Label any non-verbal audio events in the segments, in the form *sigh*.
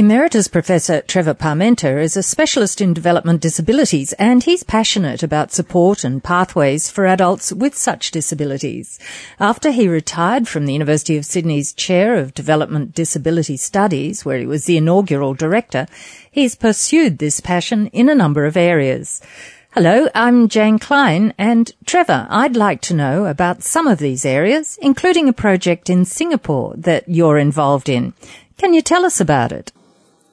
Emeritus Professor Trevor Parmenter is a specialist in development disabilities and he's passionate about support and pathways for adults with such disabilities. After he retired from the University of Sydney's Chair of Development Disability Studies, where he was the inaugural director, he's pursued this passion in a number of areas. Hello, I'm Jane Klein and Trevor, I'd like to know about some of these areas, including a project in Singapore that you're involved in. Can you tell us about it?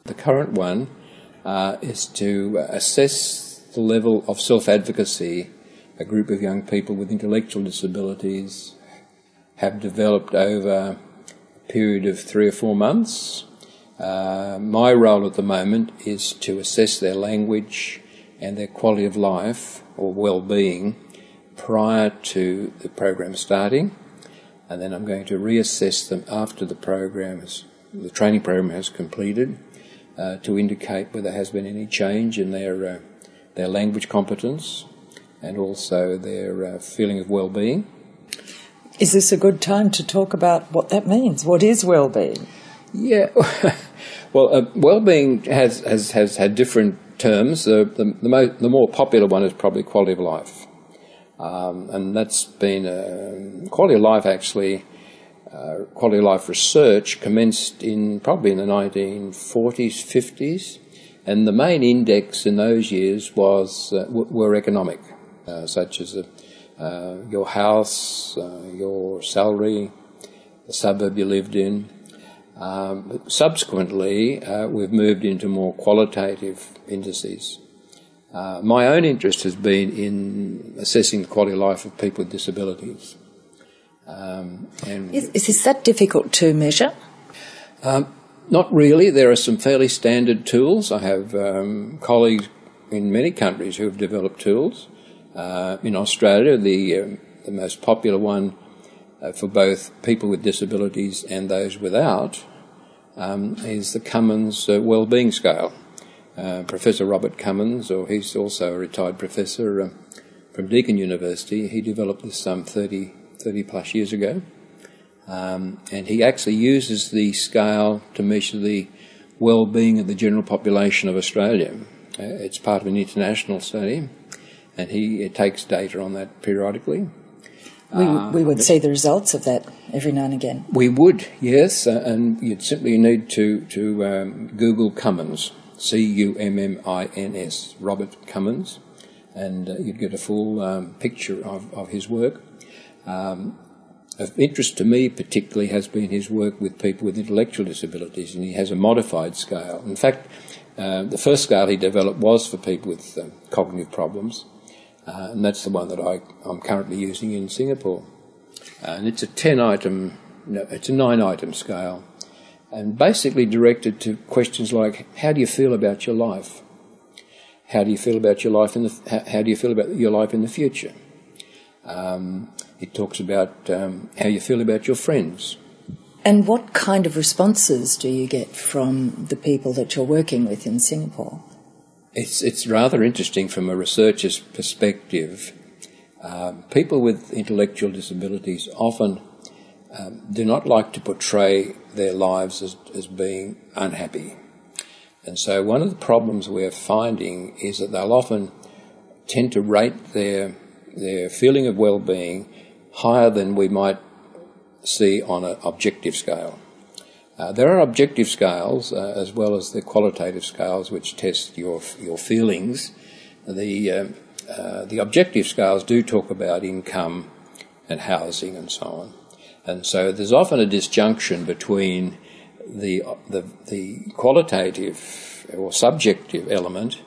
The current one uh, is to assess the level of self advocacy a group of young people with intellectual disabilities have developed over a period of three or four months. Uh, my role at the moment is to assess their language and their quality of life or well-being prior to the program starting, and then I'm going to reassess them after the program has, the training program has completed, uh, to indicate whether there has been any change in their uh, their language competence and also their uh, feeling of well-being. Is this a good time to talk about what that means? What is well-being? Yeah, *laughs* well, uh, well-being has, has has had different terms. The the, the, mo- the more popular one is probably quality of life, um, and that's been uh, quality of life actually uh, quality of life research commenced in probably in the 1940s, 50s, and the main index in those years was uh, were economic, uh, such as uh, your house, uh, your salary, the suburb you lived in. Um, subsequently, uh, we've moved into more qualitative indices. my own interest has been in assessing the quality of life of people with disabilities. Um, is, is that difficult to measure? Um, not really. There are some fairly standard tools. I have um, colleagues in many countries who have developed tools. Uh, in Australia, the, uh, the most popular one uh, for both people with disabilities and those without um, is the Cummins uh, Wellbeing Scale. Uh, professor Robert Cummins, or he's also a retired professor uh, from Deakin University, he developed this some 30, 30 plus years ago. Um, and he actually uses the scale to measure the well-being of the general population of Australia. Uh, it's part of an international study, and he takes data on that periodically. We, uh, we would see the results of that every now and again. We would, yes, uh, and you'd simply need to to um, Google Cummins, C U M M I N S, Robert Cummins, and uh, you'd get a full um, picture of, of his work. Um, of interest to me particularly has been his work with people with intellectual disabilities, and he has a modified scale. In fact, uh, the first scale he developed was for people with uh, cognitive problems, uh, and that's the one that I, am currently using in Singapore. And it's a 10 item, no, it's a 9 item scale, and basically directed to questions like how do you feel about your life? How do you feel about your life in the, how, how do you feel about your life in the future? Um, it talks about um, how you feel about your friends. And what kind of responses do you get from the people that you're working with in Singapore? It's, it's rather interesting from a researcher's perspective. Um, people with intellectual disabilities often um, do not like to portray their lives as, as being unhappy. And so one of the problems we're finding is that they'll often tend to rate their, their feeling of well-being higher than we might see on an objective scale. Uh, there are objective scales uh, as well as the qualitative scales which test your your feelings. The uh, uh, the objective scales do talk about income and housing and so on, and so there's often a disjunction between the the, the qualitative or subjective element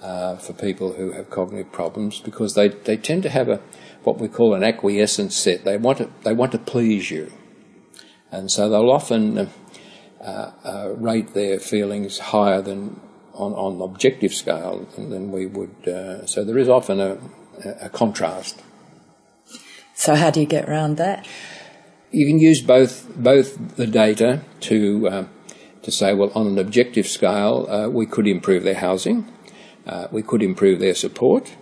uh, for people who have cognitive problems because they, they tend to have a what we call an acquiescence set. They want to, they want to please you. And so they'll often uh, uh, rate their feelings higher than on, on objective scale than, than we would. Uh, so there is often a, a, contrast. So how do you get around that? You can use both both the data to uh, to say, well, on an objective scale, uh, we could improve their housing, uh, we could improve their support,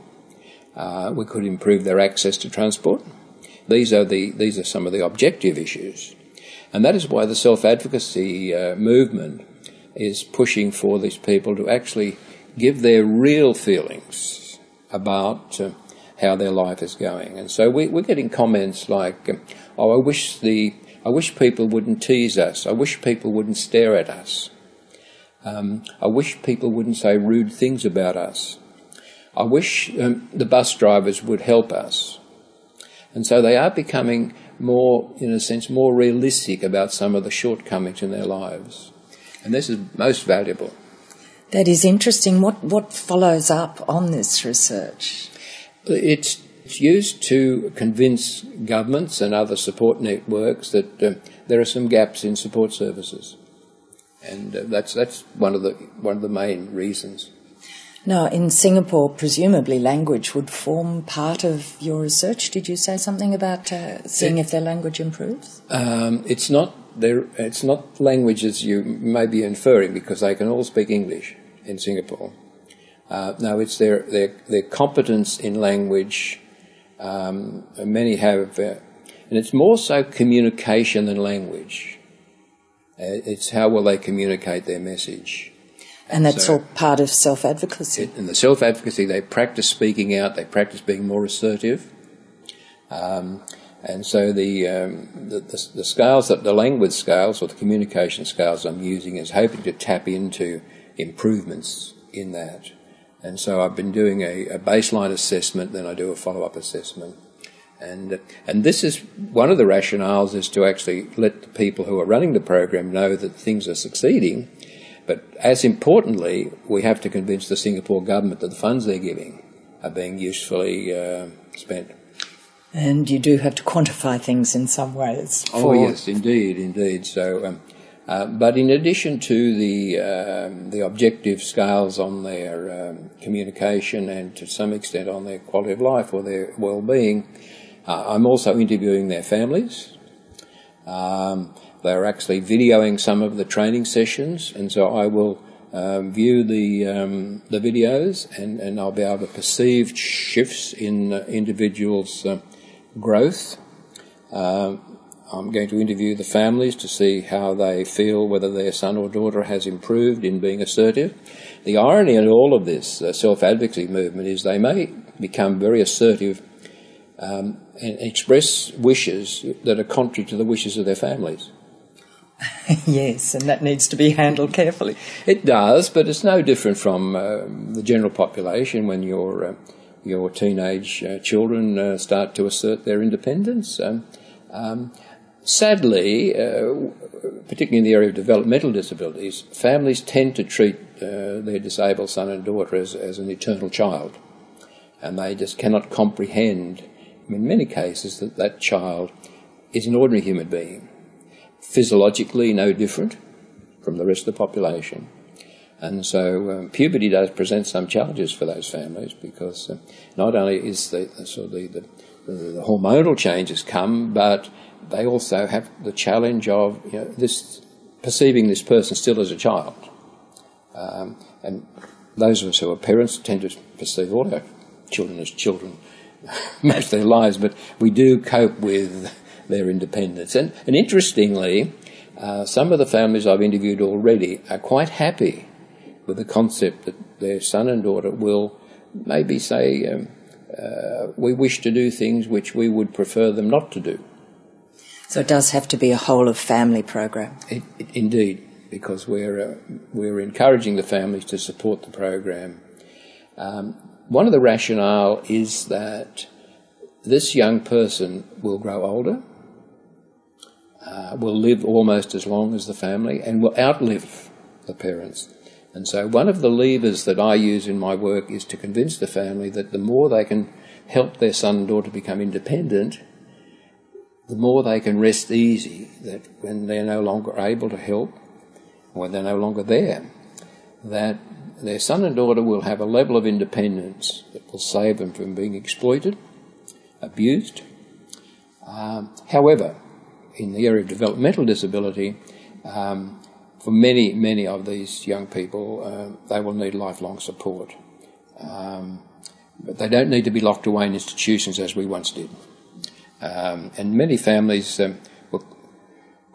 uh, we could improve their access to transport. These are the these are some of the objective issues, and that is why the self advocacy uh, movement is pushing for these people to actually give their real feelings about uh, how their life is going. And so we, are getting comments like, um, "Oh, I wish the I wish people wouldn't tease us. I wish people wouldn't stare at us. Um, I wish people wouldn't say rude things about us. I wish um, the bus drivers would help us." And so they are becoming more, in a sense, more realistic about some of the shortcomings in their lives. And this is most valuable. That is interesting. What, what follows up on this research? It's used to convince governments and other support networks that uh, there are some gaps in support services. And uh, that's, that's one, of the, one of the main reasons. Now, in Singapore, presumably language would form part of your research. Did you say something about uh, seeing it, if their language improves? Um, it's not there. It's not languages you may be inferring because they can all speak English in Singapore. Uh, no, it's their, their their competence in language. Um, many have, uh, and it's more so communication than language. Uh, it's how will they communicate their message. And that's so, all part of self advocacy. In the self advocacy, they practice speaking out, they practice being more assertive. Um, and so the, um, the, the, the, scales, that the language scales or the communication scales I'm using is hoping to tap into improvements in that. And so I've been doing a, a baseline assessment, then I do a follow up assessment. And, and this is one of the rationales is to actually let the people who are running the program know that things are succeeding but as importantly, we have to convince the Singapore government that the funds they're giving are being usefully uh, spent. And you do have to quantify things in some ways. Oh yes, indeed, indeed. So, um, uh, but in addition to the um, the objective scales on their um, communication and to some extent on their quality of life or their well-being, uh, I'm also interviewing their families. Um, they're actually videoing some of the training sessions, and so I will um, view the um, the videos, and, and I'll be able to perceive shifts in individuals' uh, growth. Uh, I'm going to interview the families to see how they feel, whether their son or daughter has improved in being assertive. The irony in all of this uh, self advocacy movement is they may become very assertive um, and express wishes that are contrary to the wishes of their families. *laughs* yes, and that needs to be handled carefully. It does, but it's no different from uh, the general population when your uh, your teenage uh, children uh, start to assert their independence. Um, um, sadly, uh, particularly in the area of developmental disabilities, families tend to treat uh, their disabled son and daughter as, as an eternal child, and they just cannot comprehend, in many cases, that that child is an ordinary human being physiologically no different from the rest of the population. And so um, puberty does present some challenges for those families because uh, not only is the, sort of the, the, the, hormonal changes come, but they also have the challenge of you know, this perceiving this person still as a child. Um, and those of us who are parents tend to perceive all our children as children *laughs* most of their lives, but we do cope with their independence. And, and interestingly, uh, some of the families I've interviewed already are quite happy with the concept that their son and daughter will maybe say, um, uh, we wish to do things which we would prefer them not to do. So it does have to be a whole of family program. It, it, indeed, because we're uh, we're encouraging the families to support the program. Um, one of the rationale is that this young person will grow older, uh, will live almost as long as the family and will outlive the parents. And so, one of the levers that I use in my work is to convince the family that the more they can help their son and daughter become independent, the more they can rest easy that when they're no longer able to help, when they're no longer there, that their son and daughter will have a level of independence that will save them from being exploited, abused. Um, however, in the area of developmental disability, um, for many, many of these young people, uh, they will need lifelong support. Um, but they don't need to be locked away in institutions as we once did. Um, and many families um,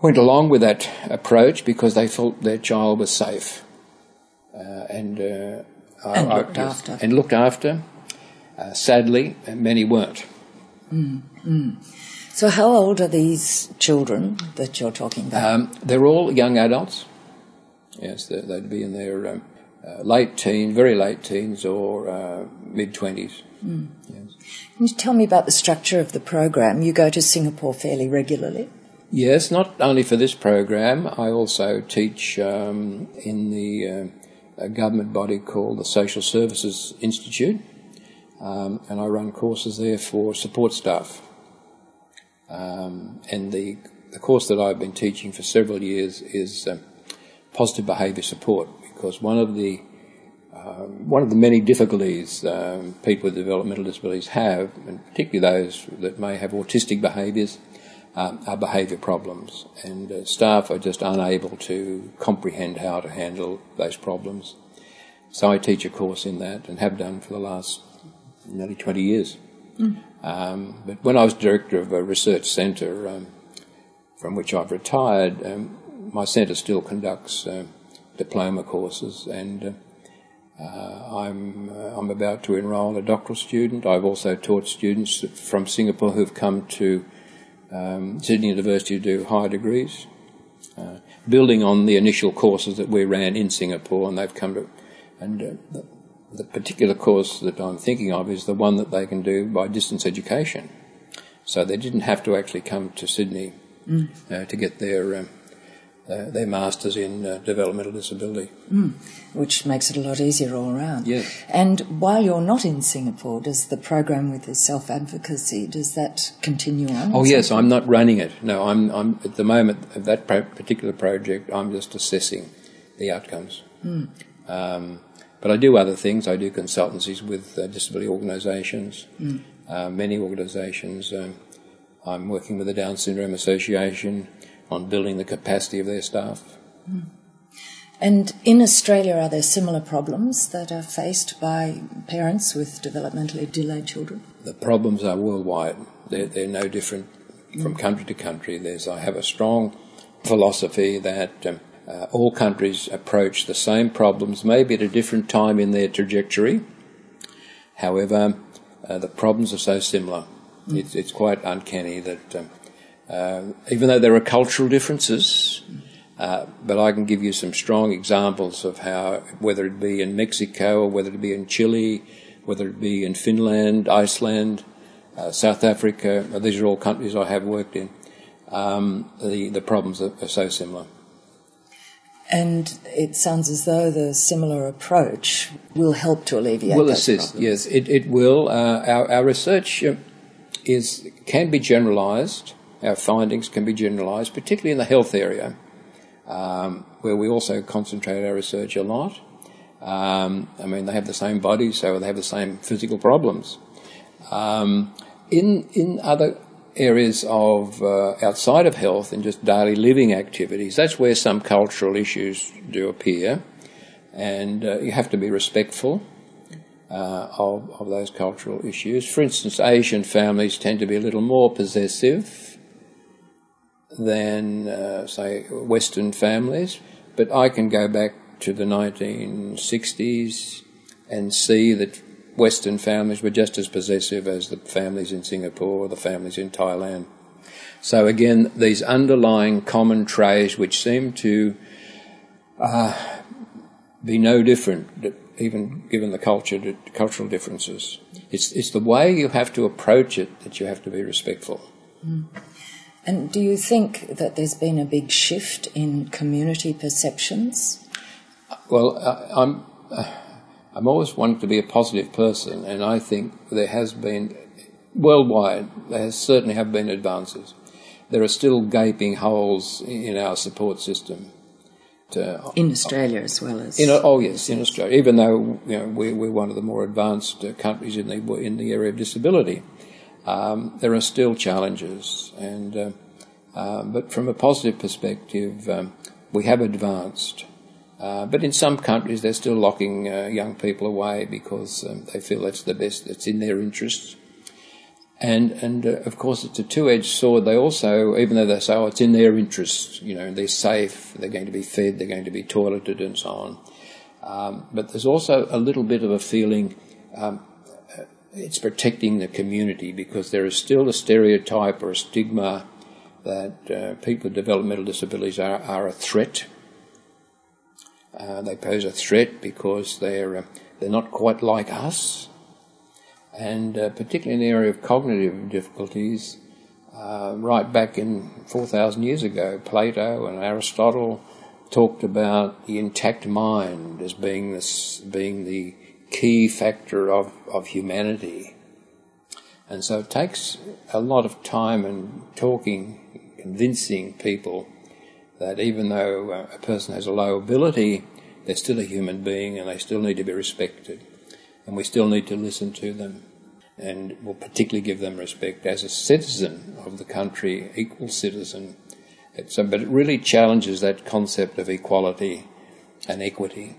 went along with that approach because they felt their child was safe uh, and, uh, and I, looked I, after. And looked after. Uh, sadly, many weren't. Mm, mm. So, how old are these children that you're talking about? Um, they're all young adults. Yes, they'd be in their um, uh, late teens, very late teens, or uh, mid 20s. Mm. Yes. Can you tell me about the structure of the program? You go to Singapore fairly regularly. Yes, not only for this program, I also teach um, in the uh, government body called the Social Services Institute, um, and I run courses there for support staff. Um, and the, the course that I've been teaching for several years is uh, positive behaviour support, because one of the um, one of the many difficulties um, people with developmental disabilities have, and particularly those that may have autistic behaviours, um, are behaviour problems, and uh, staff are just unable to comprehend how to handle those problems. So I teach a course in that and have done for the last nearly 20 years. Mm. Um, but when I was director of a research centre um, from which I've retired, um, my centre still conducts uh, diploma courses, and uh, uh, I'm uh, I'm about to enrol a doctoral student. I've also taught students from Singapore who've come to um, Sydney University to do higher degrees, uh, building on the initial courses that we ran in Singapore, and they've come to. And uh, the, particular course that I'm thinking of is the one that they can do by distance education. So they didn't have to actually come to Sydney mm. uh, to get their um, uh, their masters in uh, developmental disability. Mm, which makes it a lot easier all around. Yes. And while you're not in Singapore, does the program with the self advocacy does that continue on? Oh yes, I'm not running it. No, I'm I'm at the moment of that pro- particular project. I'm just assessing the outcomes. Mm. Um, but I do other things. I do consultancies with uh, disability organisations, mm. many organisations. Um, I'm working with the Down Syndrome Association on building the capacity of their staff. Mm. And in Australia, are there similar problems that are faced by parents with developmentally delayed children? The problems are worldwide. They're, they're no different from country to country. There's, I have a strong philosophy that um, uh, all countries approach the same problems, maybe at a different time in their trajectory. However, uh, the problems are so similar. Mm. It's, it's, quite uncanny that um, uh, even though there are cultural differences, uh, but I can give you some strong examples of how, whether it be in Mexico or whether it be in Chile, whether it be in Finland, Iceland, uh, South Africa, these are all countries I have worked in, um, the, the problems are, are, so similar. And it sounds as though the similar approach will help to alleviate. Will assist, yes, it, it will. Uh, our, our research is can be generalised our findings can be generalised, particularly in the health area, um, where we also concentrate our research a lot. Um, I mean, they have the same bodies, so they have the same physical problems. Um, in in other areas of uh, outside of health and just daily living activities, that's where some cultural issues do appear, and uh, you have to be respectful. Uh, of, of those cultural issues. For instance, Asian families tend to be a little more possessive than, uh, say, Western families. But I can go back to the 1960s and see that Western families were just as possessive as the families in Singapore or the families in Thailand. So again, these underlying common traits which seem to uh, be no different, even given the culture, cultural differences. It's, it's the way you have to approach it that you have to be respectful. Mm. And do you think that there's been a big shift in community perceptions? Well, uh, I'm uh, I'm always wanting to be a positive person, and I think there has been worldwide there has certainly have been advances. There are still gaping holes in our support system. To, in Australia as well as in, oh yes, in Australia. Even though you know we, we're one of the more advanced uh, countries in the in the area of disability, um, there are still challenges, and uh, uh, but from a positive perspective, um, we have advanced. Uh, but in some countries, they're still locking uh, young people away because um, they feel that's the best, that's in their interests. And, and uh, of course, it's a two edged sword. They also, even though they say, oh, it's in their interests," you know, they're safe, they're going to be fed, they're going to be toileted, and so on. Um, but there's also a little bit of a feeling um, uh, it's protecting the community because there is still a stereotype or a stigma that uh, people with developmental disabilities are, are a threat. Uh, they pose a threat because they're uh, they're not quite like us, and uh, particularly in the area of cognitive difficulties. Uh, right back in 4,000 years ago, Plato and Aristotle talked about the intact mind as being this, being the key factor of, of humanity. And so it takes a lot of time and talking, convincing people that even though uh, a person has a low ability, they're still a human being and they still need to be respected. And we still need to listen to them and will particularly give them respect as a citizen of the country, equal citizen but it really challenges that concept of equality and equity.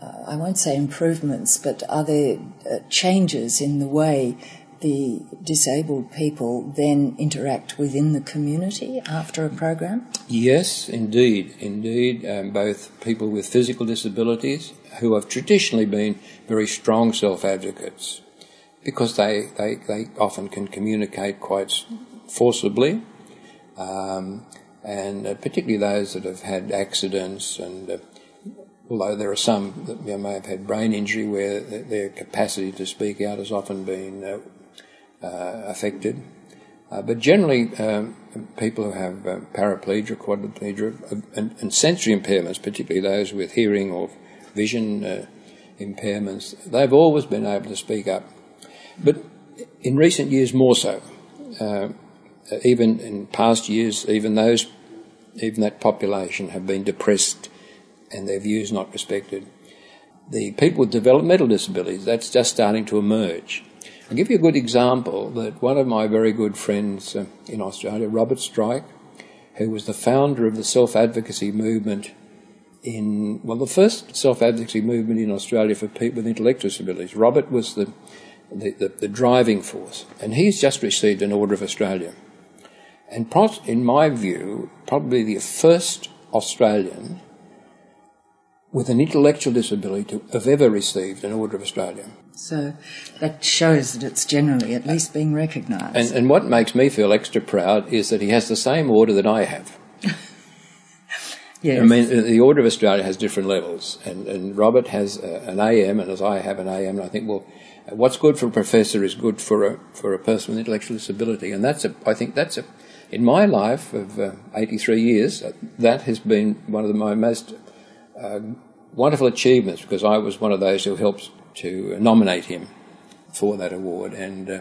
Uh, I won't say improvements, but are there uh, changes in the way the disabled people then interact within the community after a program? Yes, indeed, indeed. Um, both people with physical disabilities who have traditionally been very strong self advocates because they, they, they often can communicate quite forcibly um, and uh, particularly those that have had accidents and uh, although there are some that you know, may have had brain injury where their capacity to speak out has often been uh, affected. Uh, but generally, um, people who have uh, paraplegia, quadriplegia, and, and, sensory impairments, particularly those with hearing or vision impairments, they've always been able to speak up. But in recent years, more so. Uh, even in past years, even those, even that population have been depressed and their views not respected. The people with developmental disabilities, that's just starting to emerge. I'll give you a good example that one of my very good friends uh, in Australia, Robert Strike, who was the founder of the self advocacy movement in, well, the first self advocacy movement in Australia for people with intellectual disabilities. Robert was the, the, the, the driving force, and he's just received an Order of Australia and in my view, probably the first Australian with an intellectual disability to have ever received an Order of Australia. So that shows that it's generally at least being recognised. And, and what makes me feel extra proud is that he has the same order that I have. *laughs* yes. I mean, the Order of Australia has different levels, and, and Robert has uh, an AM, and as I have an AM, and I think, well, what's good for a professor is good for a for a person with intellectual disability, and that's a I think that's a in my life of uh, 83 years, uh, that has been one of the, my most uh, wonderful achievements because I was one of those who helped to nominate him for that award, and uh,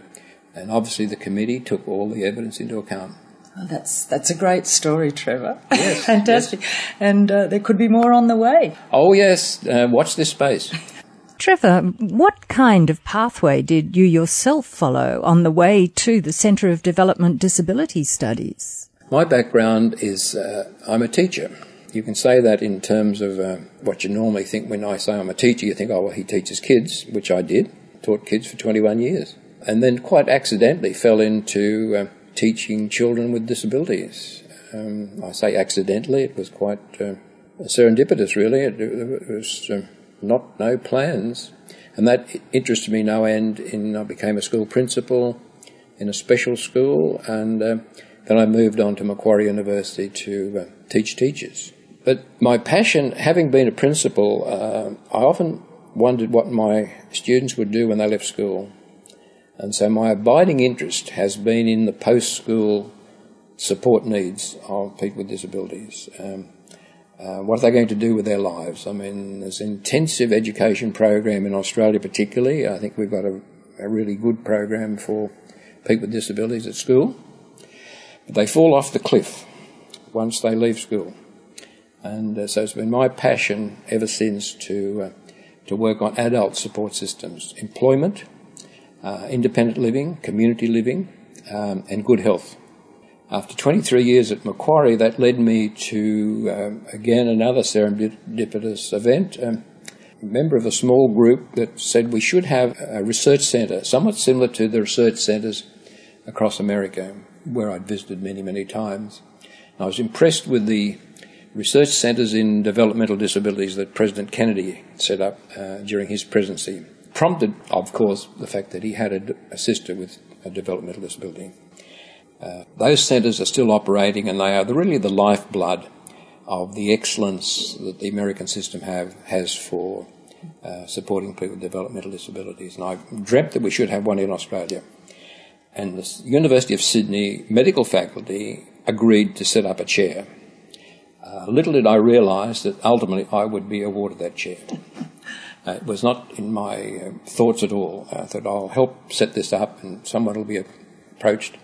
and obviously the committee took all the evidence into account. Oh, that's that's a great story, Trevor. Yes, *laughs* fantastic, yes. and uh, there could be more on the way. Oh yes, uh, watch this space. Trevor, what kind of pathway did you yourself follow on the way to the Centre of Development Disability Studies? My background is uh, I'm a teacher. You can say that in terms of uh, what you normally think when I say I'm a teacher. You think, oh, well, he teaches kids, which I did. Taught kids for 21 years. And then quite accidentally fell into uh, teaching children with disabilities. Um, I say accidentally, it was quite uh, serendipitous, really. It, it was um, not no plans. And that interested me no end. In I became a school principal in a special school, and then I moved on to Macquarie University to uh, teach teachers. But my passion, having been a principal, uh, I often wondered what my students would do when they left school. And so my abiding interest has been in the post school support needs of people with disabilities. Um, uh, what are they going to do with their lives? I mean, there's an intensive education program in Australia, particularly. I think we've got a, a really good program for people with disabilities at school. But they fall off the cliff once they leave school. And uh, so it's been my passion ever since to, uh, to work on adult support systems, employment, uh, independent living, community living, um, and good health. After 23 years at Macquarie, that led me to, um, again, another serendipitous event. Um, member of a small group that said we should have a research centre, somewhat similar to the research centres across America, where I'd visited many, many times. And I was impressed with the research centres in developmental disabilities that President Kennedy set up uh, during his presidency, prompted, of course, the fact that he had a, a sister with a developmental disability. Uh, those centres are still operating and they are really the lifeblood of the excellence that the American system have, has for uh, supporting people with developmental disabilities. And I dreamt that we should have one in Australia. And the University of Sydney medical faculty agreed to set up a chair. Uh, little did I realise that ultimately I would be awarded that chair. Uh, it was not in my uh, thoughts at all. I thought I'll help set this up and someone will be approached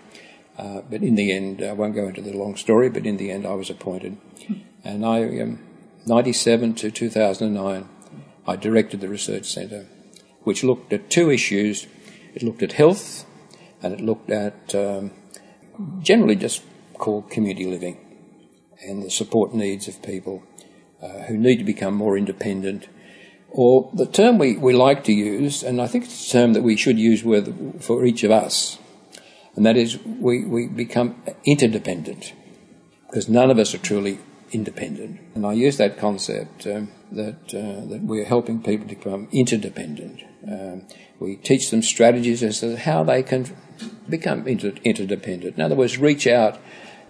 uh, but in the end, I won't go into the long story, but in the end, I was appointed. And I, um, 97 to 2009, I directed the research centre, which looked at two issues. It looked at health, and it looked at um, generally just called community living and the support needs of people uh, who need to become more independent. Or the term we, we like to use, and I think it's a term that we should use with, for each of us, and that is we, we become interdependent because none of us are truly independent. And I use that concept um, that, uh, that we're helping people to become interdependent. Um, we teach them strategies as to how they can become inter- interdependent. In other words, reach out.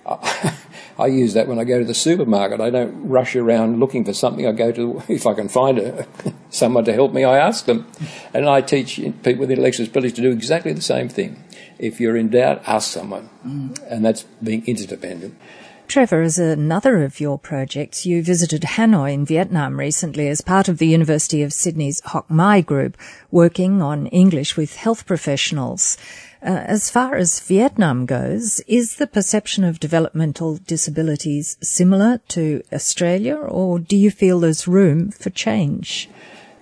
*laughs* I use that when I go to the supermarket. I don't rush around looking for something. I go to, *laughs* if I can find a, *laughs* someone to help me, I ask them. And I teach people with intellectual disabilities to do exactly the same thing if you're in doubt, ask someone. Mm. And that's being interdependent. Trevor, as another of your projects, you visited Hanoi in Vietnam recently as part of the University of Sydney's Hoc Mai group, working on English with health professionals. Uh, as far as Vietnam goes, is the perception of developmental disabilities similar to Australia, or do you feel there's room for change?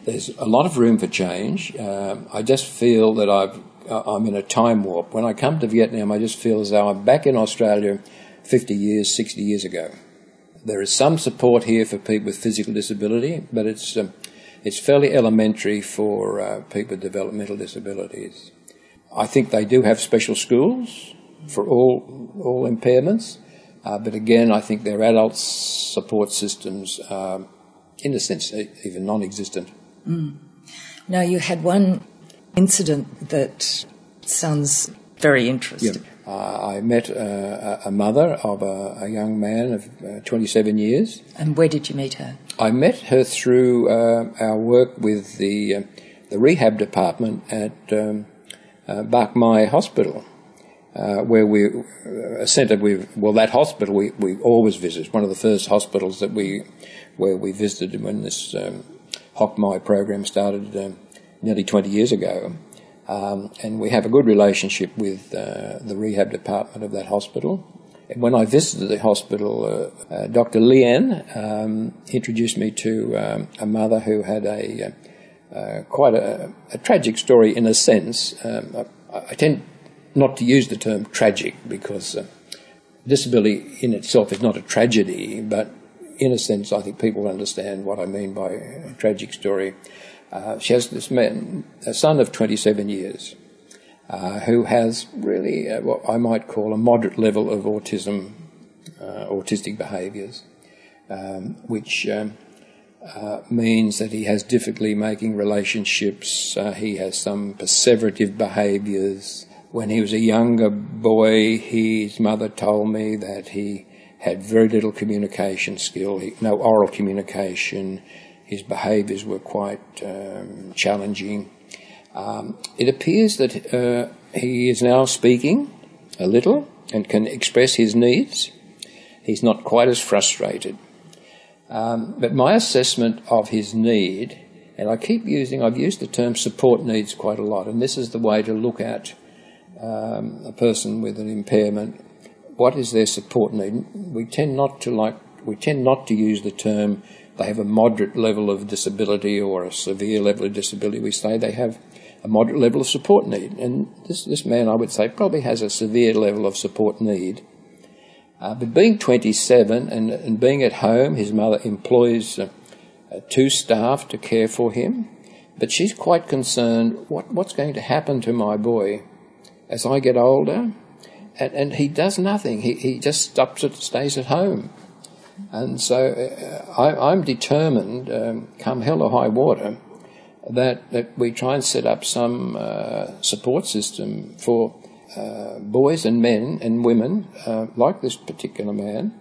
There's a lot of room for change. Um, I just feel that I've I'm in a time warp. When I come to Vietnam, I just feel as though I'm back in Australia 50 years, 60 years ago. There is some support here for people with physical disability, but it's um, it's fairly elementary for uh, people with developmental disabilities. I think they do have special schools for all all impairments, uh, but again, I think their adult support systems, are, in a sense, even non-existent. Mm. Now, you had one incident that sounds very interesting. Yeah. Uh, I met uh, a mother of a, a young man of uh, 27 years. And where did you meet her? I met her through uh, our work with the, uh, the rehab department at um, uh, Bach Mai Hospital. where we, a centre we, well, that hospital we, we always visit. It's one of the first hospitals that we, where we visited when this um, program started um, nearly 20 years ago. Um, and we have a good relationship with uh, the rehab department of that hospital. And when I visited the hospital, uh, uh, Dr. Lian um, introduced me to um, a mother who had a uh, uh, quite a, a, tragic story in a sense. Um, I, I, tend not to use the term tragic because uh, disability in itself is not a tragedy, but in a sense, I think people understand what I mean by a tragic story. Uh, she has this man, a son of 27 years, uh, who has really uh, what I might call a moderate level of autism, uh, autistic behaviours, um, which um, uh, means that he has difficulty making relationships. Uh, he has some perseverative behaviours. When he was a younger boy, his mother told me that he had very little communication skill, no oral communication his behaviours were quite um, challenging. Um, it appears that uh, he is now speaking a little and can express his needs. He's not quite as frustrated. Um, but my assessment of his need, and I keep using, I've used the term support needs quite a lot, and this is the way to look at um, a person with an impairment. What is their support need? We tend not to like, we tend not to use the term they have a moderate level of disability or a severe level of disability, we say they have a moderate level of support need. And this, this man, I would say, probably has a severe level of support need. Uh, but being 27 and, and being at home, his mother employs uh, uh, two staff to care for him, but she's quite concerned what, what's going to happen to my boy as I get older. And, and he does nothing. He, he just stops it, stays at home. And so uh, I, am determined, um, come hell or high water, that, that we try and set up some uh, support system for uh, boys and men and women uh, like this particular man.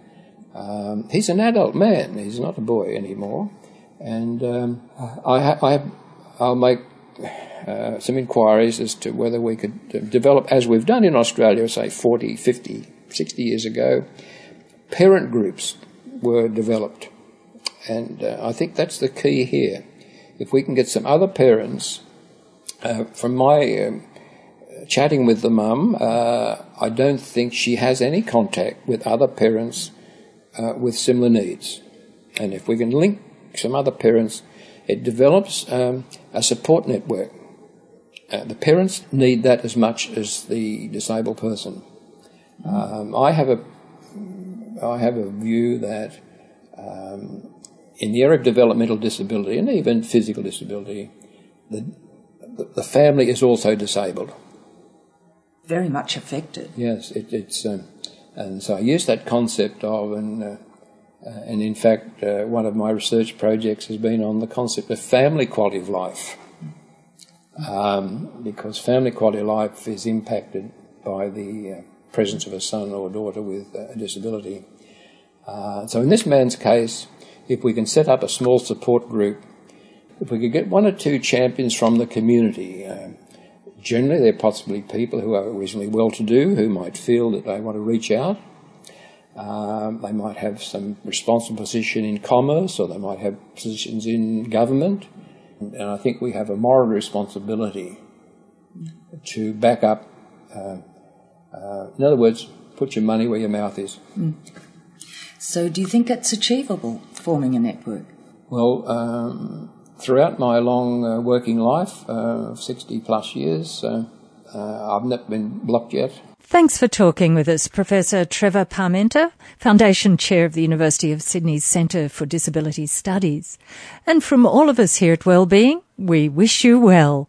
Um, he's an adult man. He's not a boy anymore. And um, I, I, I'll make uh, some inquiries as to whether we could develop, as we've done in Australia, say 40, 50, 60 years ago, parent groups were developed. And uh, I think that's the key here. If we can get some other parents, uh, from my um, chatting with the mum, uh, I don't think she has any contact with other parents uh, with similar needs. And if we can link some other parents, it develops um, a support network. Uh, the parents need that as much as the disabled person. Um, I have a I have a view that um, in the area of developmental disability and even physical disability, the, the family is also disabled. Very much affected. Yes, it, it's, um, and so I use that concept of, and, uh, uh, and in fact, uh, one of my research projects has been on the concept of family quality of life. Um, because family quality of life is impacted by the uh, presence of a son or daughter with a disability. Uh, so in this man's case, if we can set up a small support group, if we could get one or two champions from the community, uh, generally they're possibly people who are reasonably well-to-do, who might feel that they want to reach out. Um, they might have some responsible position in commerce, or they might have positions in government. And I think we have a moral responsibility to back up uh, uh, in other words, put your money where your mouth is. Mm. So, do you think it's achievable forming a network? Well, um, throughout my long uh, working life uh, of 60 plus years, uh, uh, I've not been blocked yet. Thanks for talking with us, Professor Trevor Parmenter, Foundation Chair of the University of Sydney's Centre for Disability Studies. And from all of us here at Wellbeing, we wish you well.